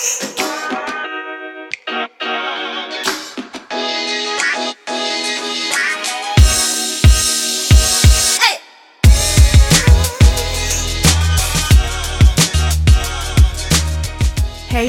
Bye.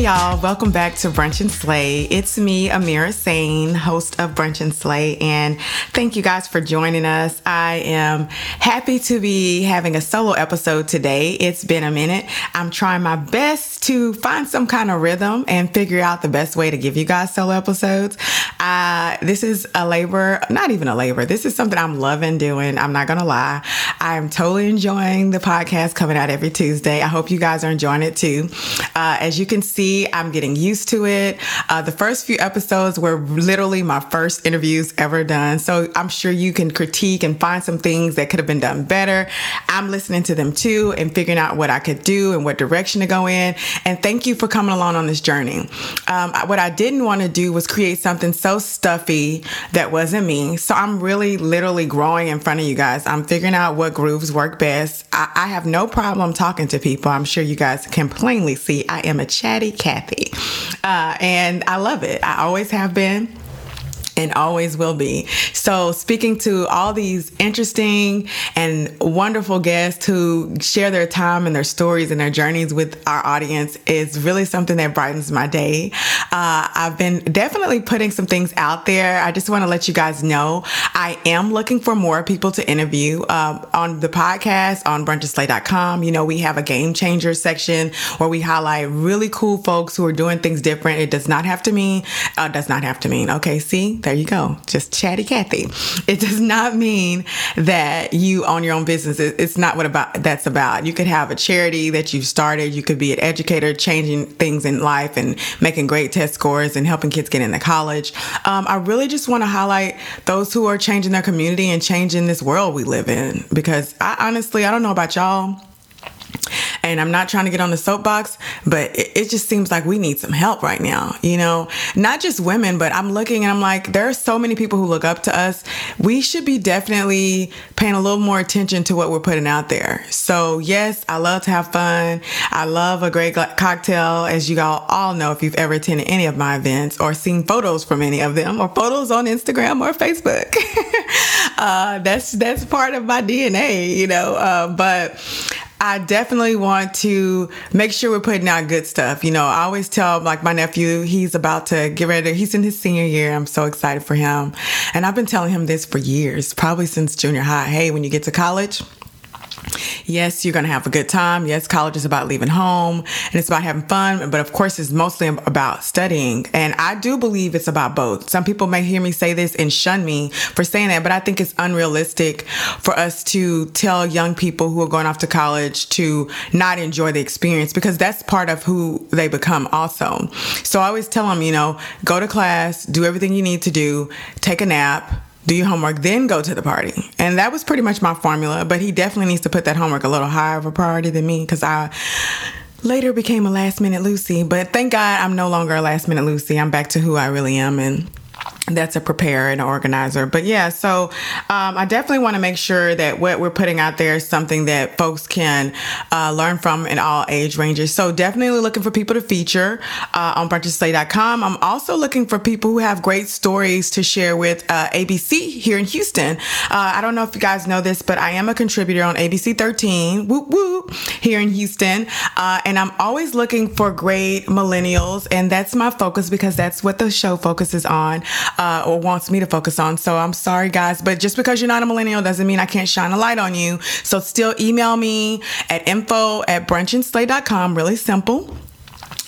Y'all, welcome back to Brunch and Slay. It's me, Ameerah Saine, host of Brunch and Slay, and thank you guys for joining us. I am happy to be having a solo episode today. It's been a minute. I'm trying my best to find some kind of rhythm and figure out the best way to give you guys solo episodes. Uh, this is a labor, not even a labor. This is something I'm loving doing. I'm not gonna lie. I am totally enjoying the podcast coming out every Tuesday. I hope you guys are enjoying it too. Uh, as you can see, I'm getting used to it. Uh, the first few episodes were literally my first interviews ever done. So I'm sure you can critique and find some things that could have been done better. I'm listening to them too and figuring out what I could do and what direction to go in. And thank you for coming along on this journey. Um, what I didn't want to do was create something so stuffy that wasn't me. So I'm really literally growing in front of you guys. I'm figuring out what grooves work best. I, I have no problem talking to people. I'm sure you guys can plainly see I am a chatty Kathy. Uh, and I love it. I always have been and always will be. So, speaking to all these interesting and wonderful guests who share their time and their stories and their journeys with our audience is really something that brightens my day. Uh, I've been definitely putting some things out there. I just want to let you guys know I am looking for more people to interview um, on the podcast on brunchslay.com. You know, we have a game changer section where we highlight really cool folks who are doing things different. It does not have to mean, uh, does not have to mean, okay, see, there you go. Just chatty Kathy. It does not mean that you own your own business. It's not what about that's about. You could have a charity that you've started. You could be an educator, changing things in life and making great test scores and helping kids get into college. Um, I really just want to highlight those who are changing their community and changing this world we live in. Because I honestly, I don't know about y'all and I'm not trying to get on the soapbox, but it, it, just seems like we need some help right now. You know, not just women, but I'm looking and I'm like, there are so many people who look up to us. We should be definitely paying a little more attention to what we're putting out there. So, yes, I love to have fun. I love a great cocktail, as you all all know if you've ever attended any of my events or seen photos from any of them or photos on Instagram or Facebook. uh, that's that's part of my DNA, you know. Uh, but I definitely want to make sure we're putting out good stuff. You know, I always tell like my nephew, he's about to get ready. He's in his senior year. I'm so excited for him. And I've been telling him this for years, probably since junior high. Hey, when you get to college, Yes, you're going to have a good time. Yes, college is about leaving home and it's about having fun, but of course, it's mostly about studying. And I do believe it's about both. Some people may hear me say this and shun me for saying that, but I think it's unrealistic for us to tell young people who are going off to college to not enjoy the experience because that's part of who they become also. So I always tell them, you know, go to class, do everything you need to do, take a nap do your homework, then go to the party. And that was pretty much my formula, but he definitely needs to put that homework a little higher of a priority than me because I later became a last minute Lucy. But thank God I'm no longer a last minute Lucy. I'm back to who I really am and that's a preparer and organizer. But yeah, so um, I definitely want to make sure that what we're putting out there is something that folks can uh, learn from in all age ranges. So definitely looking for people to feature uh, on brunchslay.com. I'm also looking for people who have great stories to share with uh, ABC here in Houston. Uh, I don't know if you guys know this, but I am a contributor on ABC 13, whoop whoop, here in Houston. Uh, and I'm always looking for great millennials. And that's my focus because that's what the show focuses on uh, or wants me to focus on. So I'm sorry, guys, but just because you're not a millennial doesn't mean I can't shine a light on you. So still email me at info at brunchandslay.com. Really simple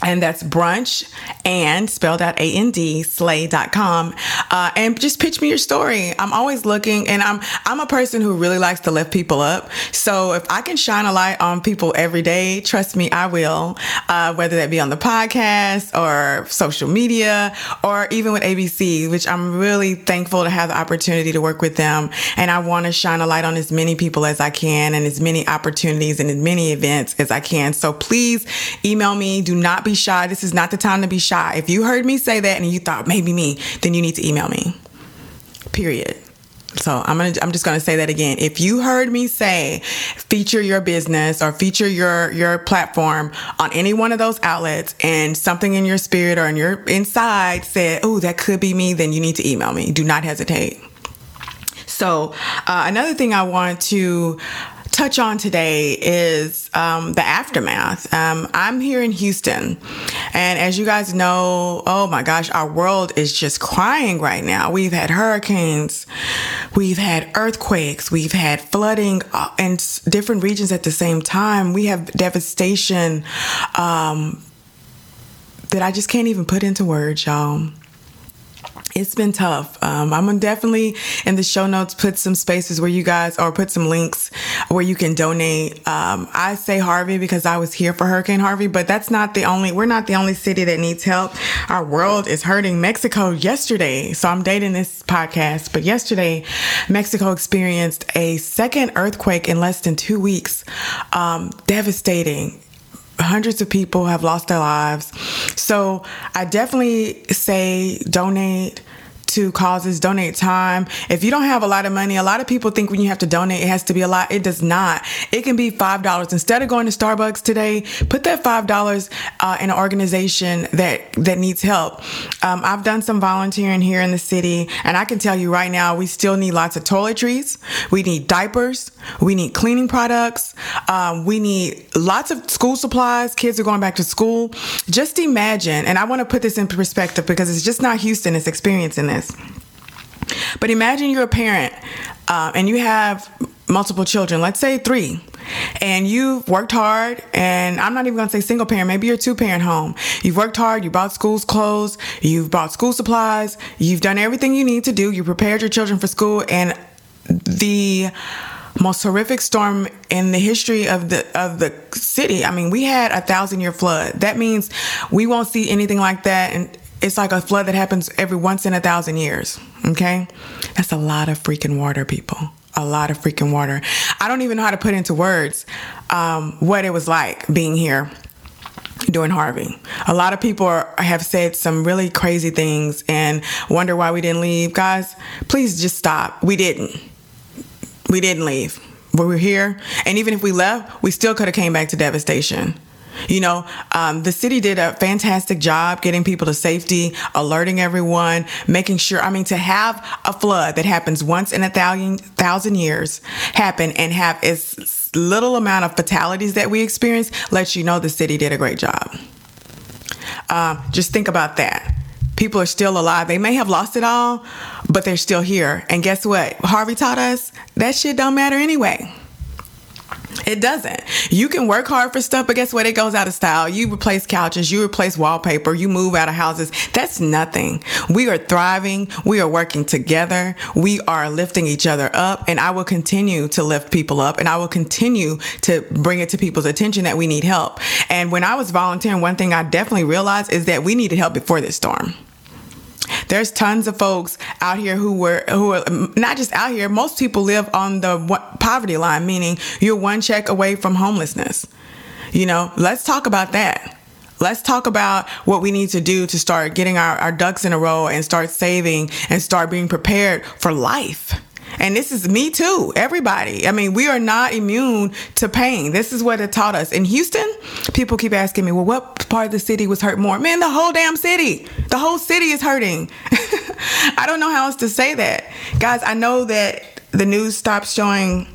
and that's brunch and spelled out a-n-d slay.com uh, and just pitch me your story. I'm always looking and i'm i'm a person who really likes to lift people up. So if i can shine a light on people every day trust me i will. Uh, whether that be on the podcast or social media or even with abc which i'm really thankful to have the opportunity to work with them. And i want to shine a light on as many people as i can and as many opportunities and as many events as i can. So please email me. Do not be shy. This is not the time to be shy. If you heard me say that and you thought maybe me, then you need to email me. Period. So I'm gonna I'm just gonna say that again. If you heard me say feature your business or feature your your platform on any one of those outlets and something in your spirit or in your inside said, oh, that could be me, then you need to email me. Do not hesitate. So uh, another thing I want to touch on today is um, the aftermath. Um, I'm here in Houston, and as you guys know, oh my gosh, our world is just crying right now. We've had hurricanes, we've had earthquakes, we've had flooding uh, in different regions at the same time. We have devastation um, that I just can't even put into words, y'all it's been tough. Um, I'm gonna definitely in the show notes put some spaces where you guys or put some links where you can donate. Um, I say Harvey because I was here for Hurricane Harvey, but that's not the only. We're not the only city that needs help. Our world is hurting. Mexico yesterday, so I'm dating this podcast, but yesterday, Mexico experienced a second earthquake in less than two weeks. Um, devastating hundreds of people have lost their lives. So I definitely say donate to causes, donate time. If you don't have a lot of money, a lot of people think when you have to donate, it has to be a lot. It does not. It can be $5. Instead of going to Starbucks today, put that $5 uh, in an organization that, that needs help. Um, I've done some volunteering here in the city, and I can tell you right now, we still need lots of toiletries. We need diapers. We need cleaning products. Um, we need lots of school supplies. Kids are going back to school. Just imagine, and I want to put this in perspective because it's just not Houston, it's experiencing this. But imagine you're a parent uh, and you have multiple children, let's say three, and you've worked hard, and I'm not even gonna say single parent, maybe you're two parent home. You've worked hard, you bought school's clothes, you've bought school supplies, you've done everything you need to do, you prepared your children for school, and the most horrific storm in the history of the of the city. I mean, we had a thousand year flood. That means we won't see anything like that and it's like a flood that happens every once in a thousand years. Okay? That's a lot of freaking water, people. A lot of freaking water. I don't even know how to put into words um, what it was like being here during Harvey. A lot of people are, have said some really crazy things and wonder why we didn't leave. Guys, please just stop. We didn't. We didn't leave. We were here. And even if we left, we still could have came back to devastation. You know, um, the city did a fantastic job getting people to safety, alerting everyone, making sure. I mean, to have a flood that happens once in a thousand thousand years happen and have as little amount of fatalities that we experience lets you know the city did a great job. Um, just think about that. People are still alive. They may have lost it all, but they're still here. And guess what? Harvey taught us that shit don't matter anyway. It doesn't. You can work hard for stuff, but guess what? It goes out of style. You replace couches, you replace wallpaper, you move out of houses. That's nothing. We are thriving. We are working together. We are lifting each other up. And I will continue to lift people up and I will continue to bring it to people's attention that we need help. And when I was volunteering, one thing I definitely realized is that we needed help before this storm. There's tons of folks out here who were who are not just out here. Most people live on the poverty line, meaning you're one check away from homelessness. You know, let's talk about that. Let's talk about what we need to do to start getting our, our ducks in a row and start saving and start being prepared for life. And this is me too, everybody. I mean, we are not immune to pain. This is what it taught us. In Houston, people keep asking me, well, what part of the city was hurt more? Man, the whole damn city. The whole city is hurting. I don't know how else to say that. Guys, I know that the news stopped showing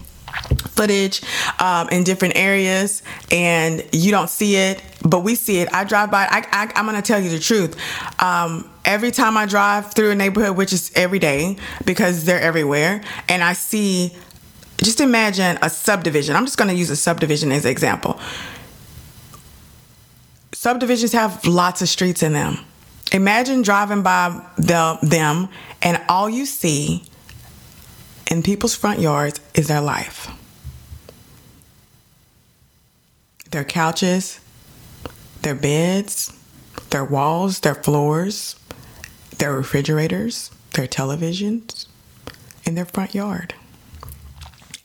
footage um, in different areas and you don't see it but we see it. I drive by I, am gonna tell you the truth. Um, every time i drive through a neighborhood which is every day because they're everywhere and i see just imagine a subdivision. I'm just gonna use a subdivision as an example. Subdivisions have lots of streets in them. Imagine driving by the, them and all you see in people's front yards is their life their couches, their beds, their walls, their floors, their refrigerators, their televisions, in their front yard.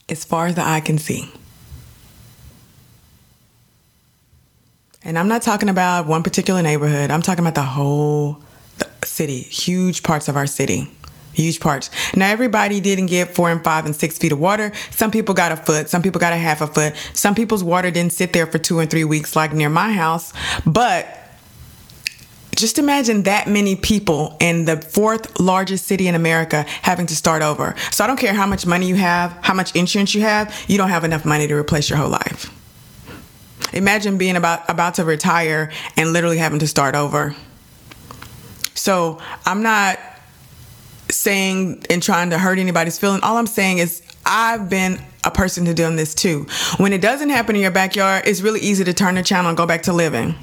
As far as the eye can see. And I'm not talking about one particular neighborhood, I'm talking about the whole city, huge parts of our city. Huge parts. Now, everybody didn't get four and five and six feet of water. Some people got a foot, some people got a half a foot. Some people's water didn't sit there for two and three weeks, like near my house. But just imagine that many people in the fourth largest city in America having to start over. So I don't care how much money you have, how much insurance you have, you don't have enough money to replace your whole life. Imagine being about about to retire and literally having to start over. So I'm not saying and trying to hurt anybody's feeling. All I'm saying is I've been a person to doing this too. When it doesn't happen in your backyard, it's really easy to turn the channel and go back to living.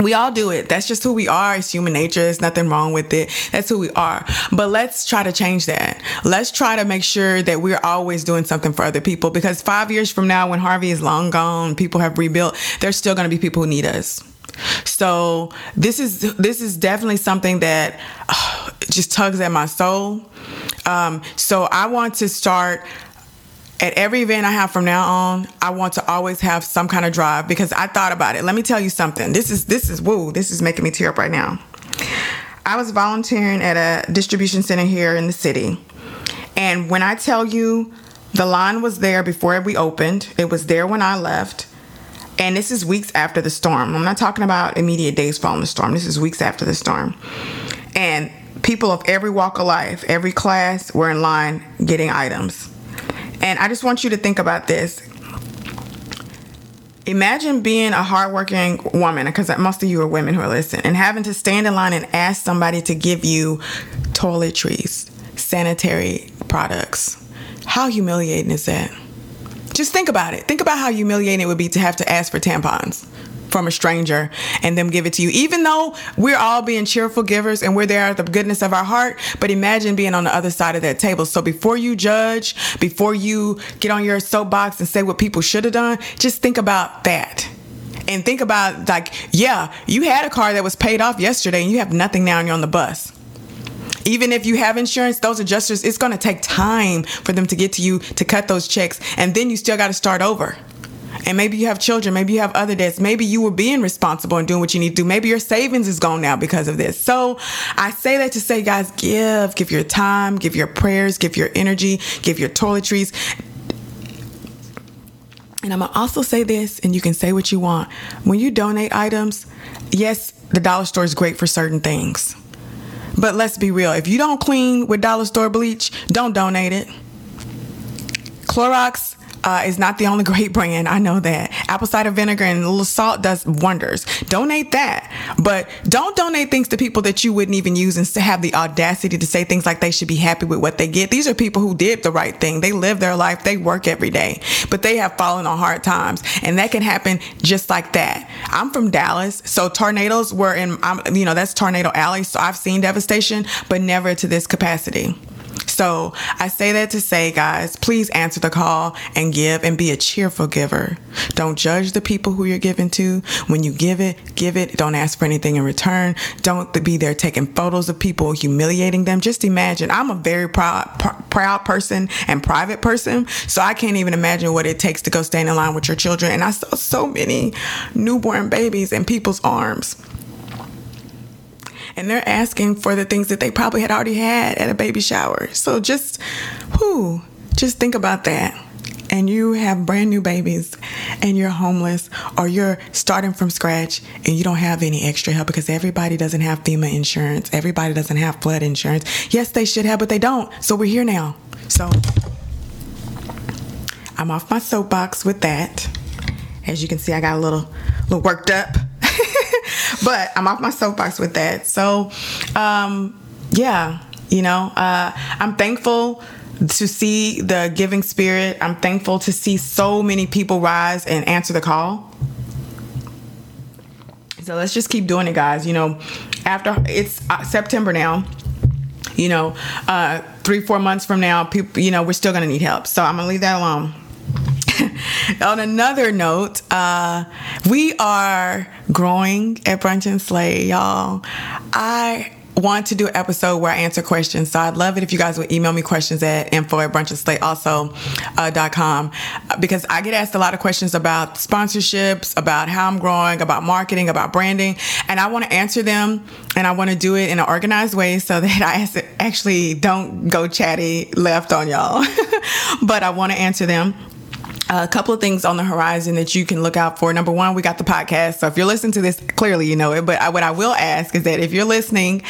We all do it. That's just who we are. It's human nature. There's nothing wrong with it. That's who we are. But let's try to change that. Let's try to make sure that we're always doing something for other people because five years from now, when Harvey is long gone, people have rebuilt, there's still going to be people who need us. So this is this is definitely something that just tugs at my soul. Um, so I want to start at every event I have from now on, I want to always have some kind of drive because I thought about it. Let me tell you something. This is this is woo. This is making me tear up right now. I was volunteering at a distribution center here in the city, and when I tell you, the line was there before we opened. It was there when I left. And this is weeks after the storm. I'm not talking about immediate days following the storm. This is weeks after the storm. And people of every walk of life, every class were in line getting items. And I just want you to think about this. Imagine being a hardworking woman, because most of you are women who are listening, and having to stand in line and ask somebody to give you toiletries, sanitary products. How humiliating is that? Just think about it. Think about how humiliating it would be to have to ask for tampons from a stranger and them give it to you. Even though we're all being cheerful givers and we're there at the goodness of our heart, but imagine being on the other side of that table. So before you judge, before you get on your soapbox and say what people should have done, just think about that. And think about like, yeah, you had a car that was paid off yesterday and you have nothing now and you're on the bus. Even if you have insurance, those adjusters, it's going to take time for them to get to you to cut those checks. And then you still got to start over. And maybe you have children, maybe you have other debts, maybe you were being responsible and doing what you need to do. Maybe your savings is gone now because of this. So I say that to say, guys, give, give your time, give your prayers, give your energy, give your toiletries. And I'm gonna also say this, and you can say what you want. When you donate items, yes, the dollar store is great for certain things. But let's be real. If you don't clean with dollar store bleach, don't donate it. Clorox uh, is not the only great brand. I know that. Apple cider vinegar and a little salt does wonders. Donate that. But don't donate things to people that you wouldn't even use and have the audacity to say things like they should be happy with what they get. These are people who did the right thing. They live their life. They work every day, but they have fallen on hard times. And that can happen just like that. I'm from Dallas. So tornadoes were in, I'm, you know, that's tornado alley. So I've seen devastation, but never to this capacity. So I say that to say, guys, please answer the call and give and be a cheerful giver. Don't judge the people who you're giving to. When you give it, give it. Don't ask for anything in return. Don't be there taking photos of people, humiliating them. Just imagine, I'm a very proud, pr- proud person and private person. So I can't even imagine what it takes to go stand in line with your children. And I saw so many newborn babies in people's arms and they're asking for the things that they probably had already had at a baby shower. So just, whoo, just think about that. And you have brand new babies and you're homeless or you're starting from scratch and you don't have any extra help because everybody doesn't have FEMA insurance. Everybody doesn't have flood insurance. Yes, they should have, but they don't. So we're here now. So I'm off my soapbox with that. As you can see, I got a little, little worked up. but I'm off my soapbox with that. So, um, yeah, you know, uh, I'm thankful to see the giving spirit. I'm thankful to see so many people rise and answer the call. So let's just keep doing it, guys. You know, after it's uh, September now, you know, uh, three, four months from now, people, you know, we're still going to need help. So I'm to leave that alone. on another note, uh, we are growing at Brunch and Slay, y'all. I want to do an episode where I answer questions. So I'd love it if you guys would email me questions at info at also uh, because I get asked a lot of questions about sponsorships, about how I'm growing, about marketing, about branding, and I want to answer them and I want to do it in an organized way so that I actually don't go chatty left on y'all. but I want to answer them a couple of things on the horizon that you can look out for. Number one, we got the podcast. So if you're listening to this, clearly you know it. But I, what I will ask is that if you're listening,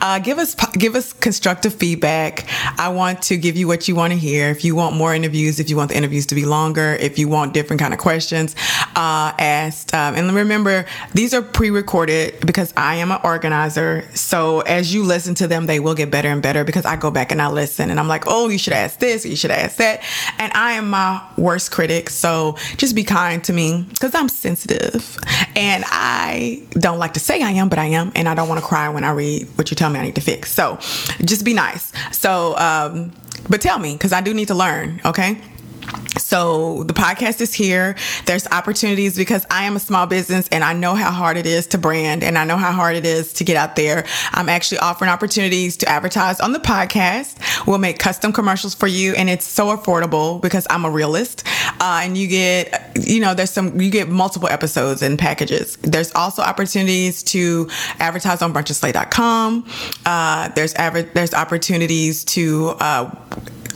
uh, give us give us constructive feedback. I want to give you what you want to hear. If you want more interviews, if you want the interviews to be longer, if you want different kind of questions uh, asked, um, and remember these are pre-recorded because I am an organizer. So as you listen to them, they will get better and better because I go back and I listen and I'm like, oh, you should ask this, you should ask that, and I am my worst critic critic. So just be kind to me because I'm sensitive and I don't like to say I am, but I am. And I don't want to cry when I read what you tell me I need to fix. So just be nice. So, um, but tell me because I do need to learn. Okay. So the podcast is here. There's opportunities because I am a small business and I know how hard it is to brand and I know how hard it is to get out there. I'm actually offering opportunities to advertise on the podcast. We'll make custom commercials for you and it's so affordable because I'm a realist. Uh, and you get, you know, there's some, you get multiple episodes and packages. There's also opportunities to advertise on brunchandslay.com. Uh, there's, there's opportunities to, uh,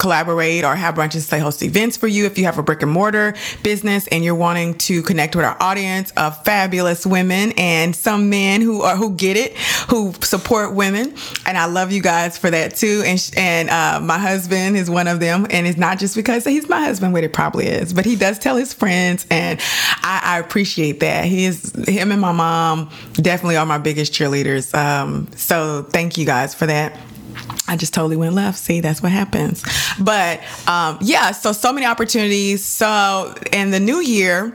collaborate or have Brunch and Slay host events for you if you have a brick and mortar business and you're wanting to connect with our audience of fabulous women and some men who are who get it, who support women. And I love you guys for that too. And and uh, my husband is one of them, and it's not just because he's my husband, what it probably is, but he does tell his friends, and I, I appreciate that. He is him and my mom definitely are my biggest cheerleaders. Um, so thank you guys for that. I just totally went left. See, that's what happens. But um, yeah, so so many opportunities. So in the new year,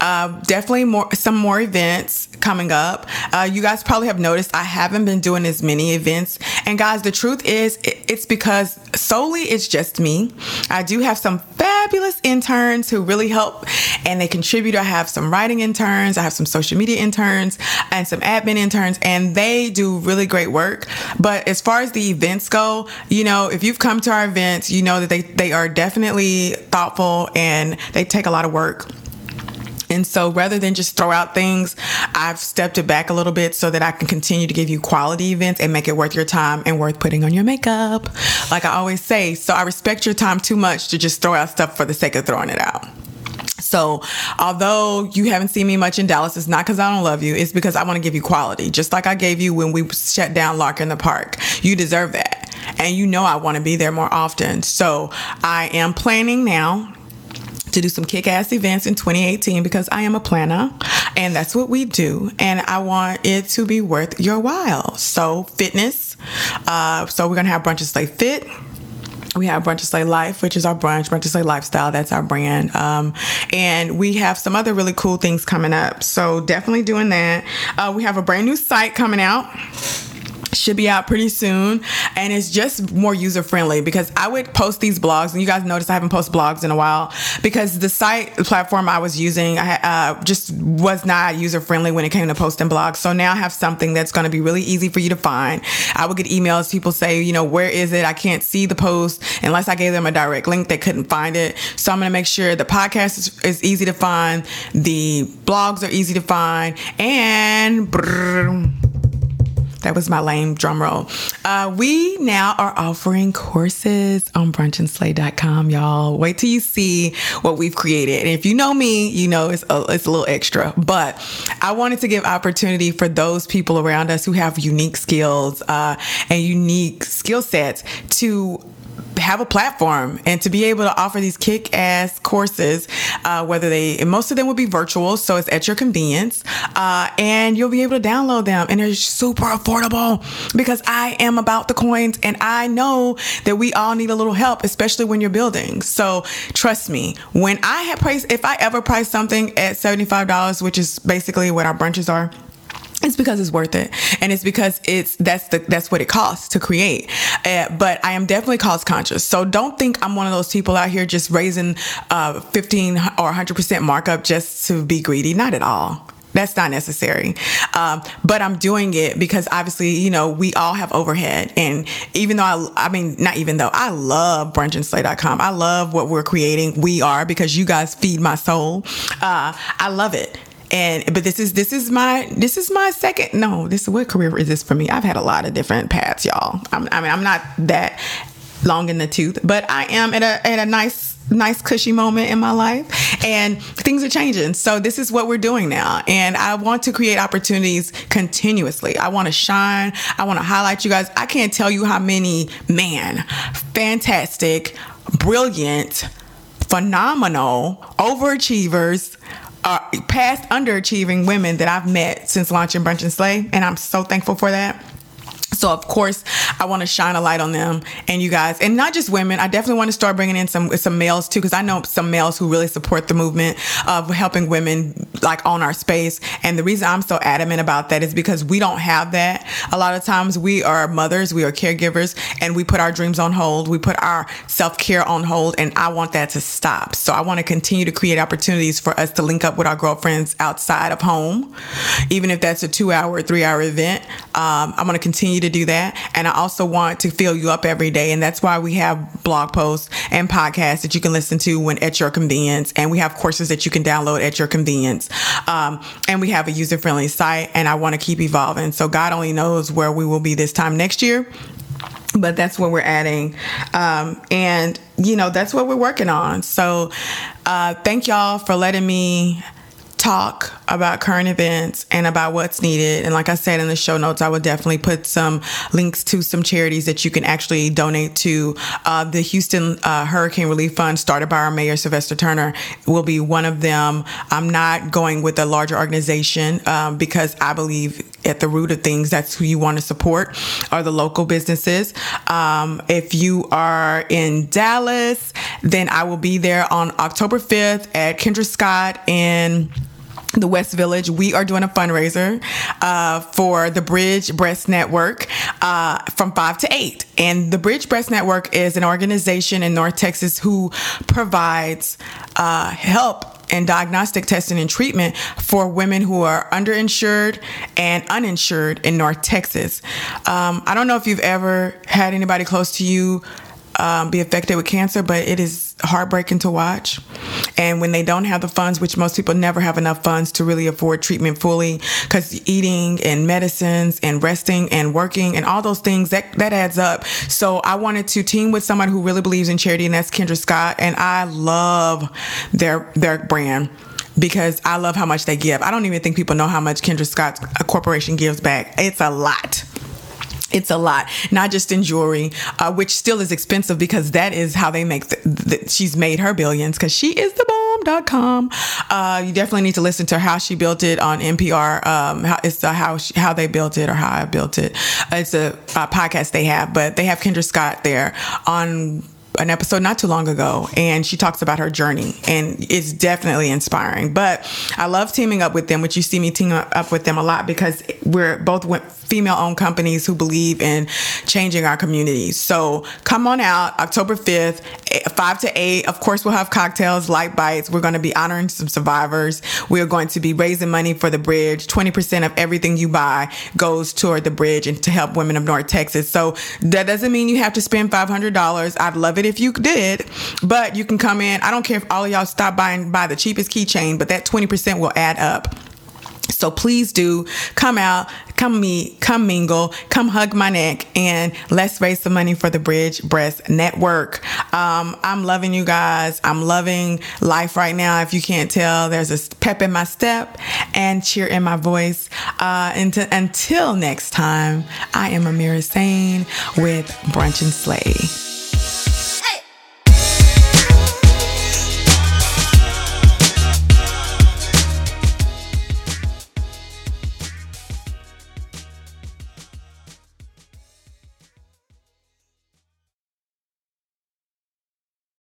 uh, definitely more some more events coming up. Uh, you guys probably have noticed I haven't been doing as many events. And guys, the truth is, it's because solely it's just me. I do have some fabulous interns who really help and they contribute. I have some writing interns, I have some social media interns, and some admin interns, and they do really great work. But as far as the events go, you know, if you've come to our events, you know that they, they are definitely thoughtful and they take a lot of work. And so rather than just throw out things, I've stepped it back a little bit so that I can continue to give you quality events and make it worth your time and worth putting on your makeup. Like I always say, so I respect your time too much to just throw out stuff for the sake of throwing it out. So, although you haven't seen me much in Dallas, it's not because I don't love you. It's because I want to give you quality, just like I gave you when we shut down Lark in the Park. You deserve that. And you know I want to be there more often. So, I am planning now to do some kick ass events in 2018 because I am a planner and that's what we do. And I want it to be worth your while. So, fitness. Uh, so, we're going to have Brunch and Slay Fit. We have Brunch and Slay Life, which is our brunch, Brunch and Slay Lifestyle. That's our brand. Um, and we have some other really cool things coming up. So definitely doing that. Uh, we have a brand new site coming out should be out pretty soon. And it's just more user friendly because I would post these blogs and you guys notice I haven't posted blogs in a while because the site platform I was using I, uh, just was not user friendly when it came to posting blogs. So now I have something that's going to be really easy for you to find. I would get emails people say you know where is it? I can't see the post unless I gave them a direct link they couldn't find it. So I'm going to make sure the podcast is, is, easy to find the blogs are easy to find and brrr, that was my lame drum roll. Uh, we now are offering courses on brunchandslay.com, y'all. Wait till you see what we've created. And if you know me, you know it's a, it's a little extra. But I wanted to give opportunity for those people around us who have unique skills uh, and unique skill sets to have a platform and to be able to offer these kick ass courses, uh, whether they, most of them will be virtual, so it's at your convenience, uh, and you'll be able to download them. And they're super affordable because I am about the coins and I know that we all need a little help, especially when you're building. So trust me, when I have priced, if I ever price something at $75, which is basically what our brunches are, it's because it's worth it and it's because it's that's the that's what it costs to create uh, but i am definitely cost conscious so don't think i'm one of those people out here just raising uh 15 or 100% markup just to be greedy not at all That's not necessary. Um, but I'm doing it because obviously, you know, we all have overhead. And even though I, I mean, not even though I love brunchandslay.com, I love what we're creating. We are because you guys feed my soul. Uh, I love it and but this is this is my this is my second no this what career is this for me? I've had a lot of different paths y'all. I'm, i mean i'm not that long in the tooth but i am at a at a nice nice cushy moment in my life and things are changing. So this is what we're doing now and i want to create opportunities continuously. I want to shine. I want to highlight you guys. I can't tell you how many man fantastic brilliant phenomenal overachievers uh, past underachieving women that I've met since launching Brunch and Slay, and I'm so thankful for that. So of course, I want to shine a light on them and you guys, and not just women. I definitely want to start bringing in some some males too, because I know some males who really support the movement of helping women like own our space. And the reason I'm so adamant about that is because we don't have that. A lot of times, we are mothers, we are caregivers, and we put our dreams on hold. We put our self care on hold, and I want that to stop. So I want to continue to create opportunities for us to link up with our girlfriends outside of home, even if that's a two hour, three hour event. Um, I'm going to continue to to do that. And I also want to fill you up every day. And that's why we have blog posts and podcasts that you can listen to when at your convenience. And we have courses that you can download at your convenience. Um, and we have a user friendly site. And I want to keep evolving. So God only knows where we will be this time next year but that's what we're adding um, and you know that's what we're working on so uh, thank y'all for letting me talk about current events and about what's needed. And like I said in the show notes, I would definitely put some links to some charities that you can actually donate to. Uh, the Houston uh, Hurricane Relief Fund, started by our mayor, Sylvester Turner, will be one of them. I'm not going with a larger organization um, because I believe at the root of things, that's who you want to support are the local businesses. Um, if you are in Dallas, then I will be there on October 5th at Kendra Scott in the West Village, we are doing a fundraiser uh, for the Bridge Breast Network uh, from 5 to 8. And the Bridge Breast Network is an organization in North Texas who provides uh, help and diagnostic testing and treatment for women who are underinsured and uninsured in North Texas. Um, I don't know if you've ever had anybody close to you um, be affected with cancer, but it is heartbreaking to watch. And when they don't have the funds, which most people never have enough funds to really afford treatment fully, because eating and medicines and resting and working and all those things that that adds up. So I wanted to team with someone who really believes in charity, and that's Kendra Scott. And I love their their brand because I love how much they give. I don't even think people know how much Kendra Scott Corporation gives back. It's a lot it's a lot not just in jewelry uh, which still is expensive because that is how they make the, the, she's made her billions because she is the bomb.com uh, you definitely need to listen to how she built it on npr um, how, it's uh, how she, how they built it or how i built it. It's a, a podcast they have but they have kendra scott there on an episode not too long ago and she talks about her journey and it's definitely inspiring but i love teaming up with them which you see me team up with them a lot because we're both female owned companies who believe in changing our communities. So come on out October 5th, eh, 5 to 8. Of course, we'll have cocktails, light bites. We're going to be honoring some survivors. We're going to be raising money for the bridge. 20% of everything you buy goes toward the bridge and to help women of North Texas. So that doesn't mean you have to spend $500. I'd love it if you did, but you can come in. I don't care if all of y'all stop by and buy the cheapest keychain, but that 20% will add up. So please do come out, come meet, come mingle, come hug my neck, and let's raise some money for the Bridge Breast Network. Um, I'm loving you guys. I'm loving life right now. If you can't tell, there's a pep in my step and cheer in my voice. Uh, until, until next time, I am Ameerah Saine with Brunch and Slay.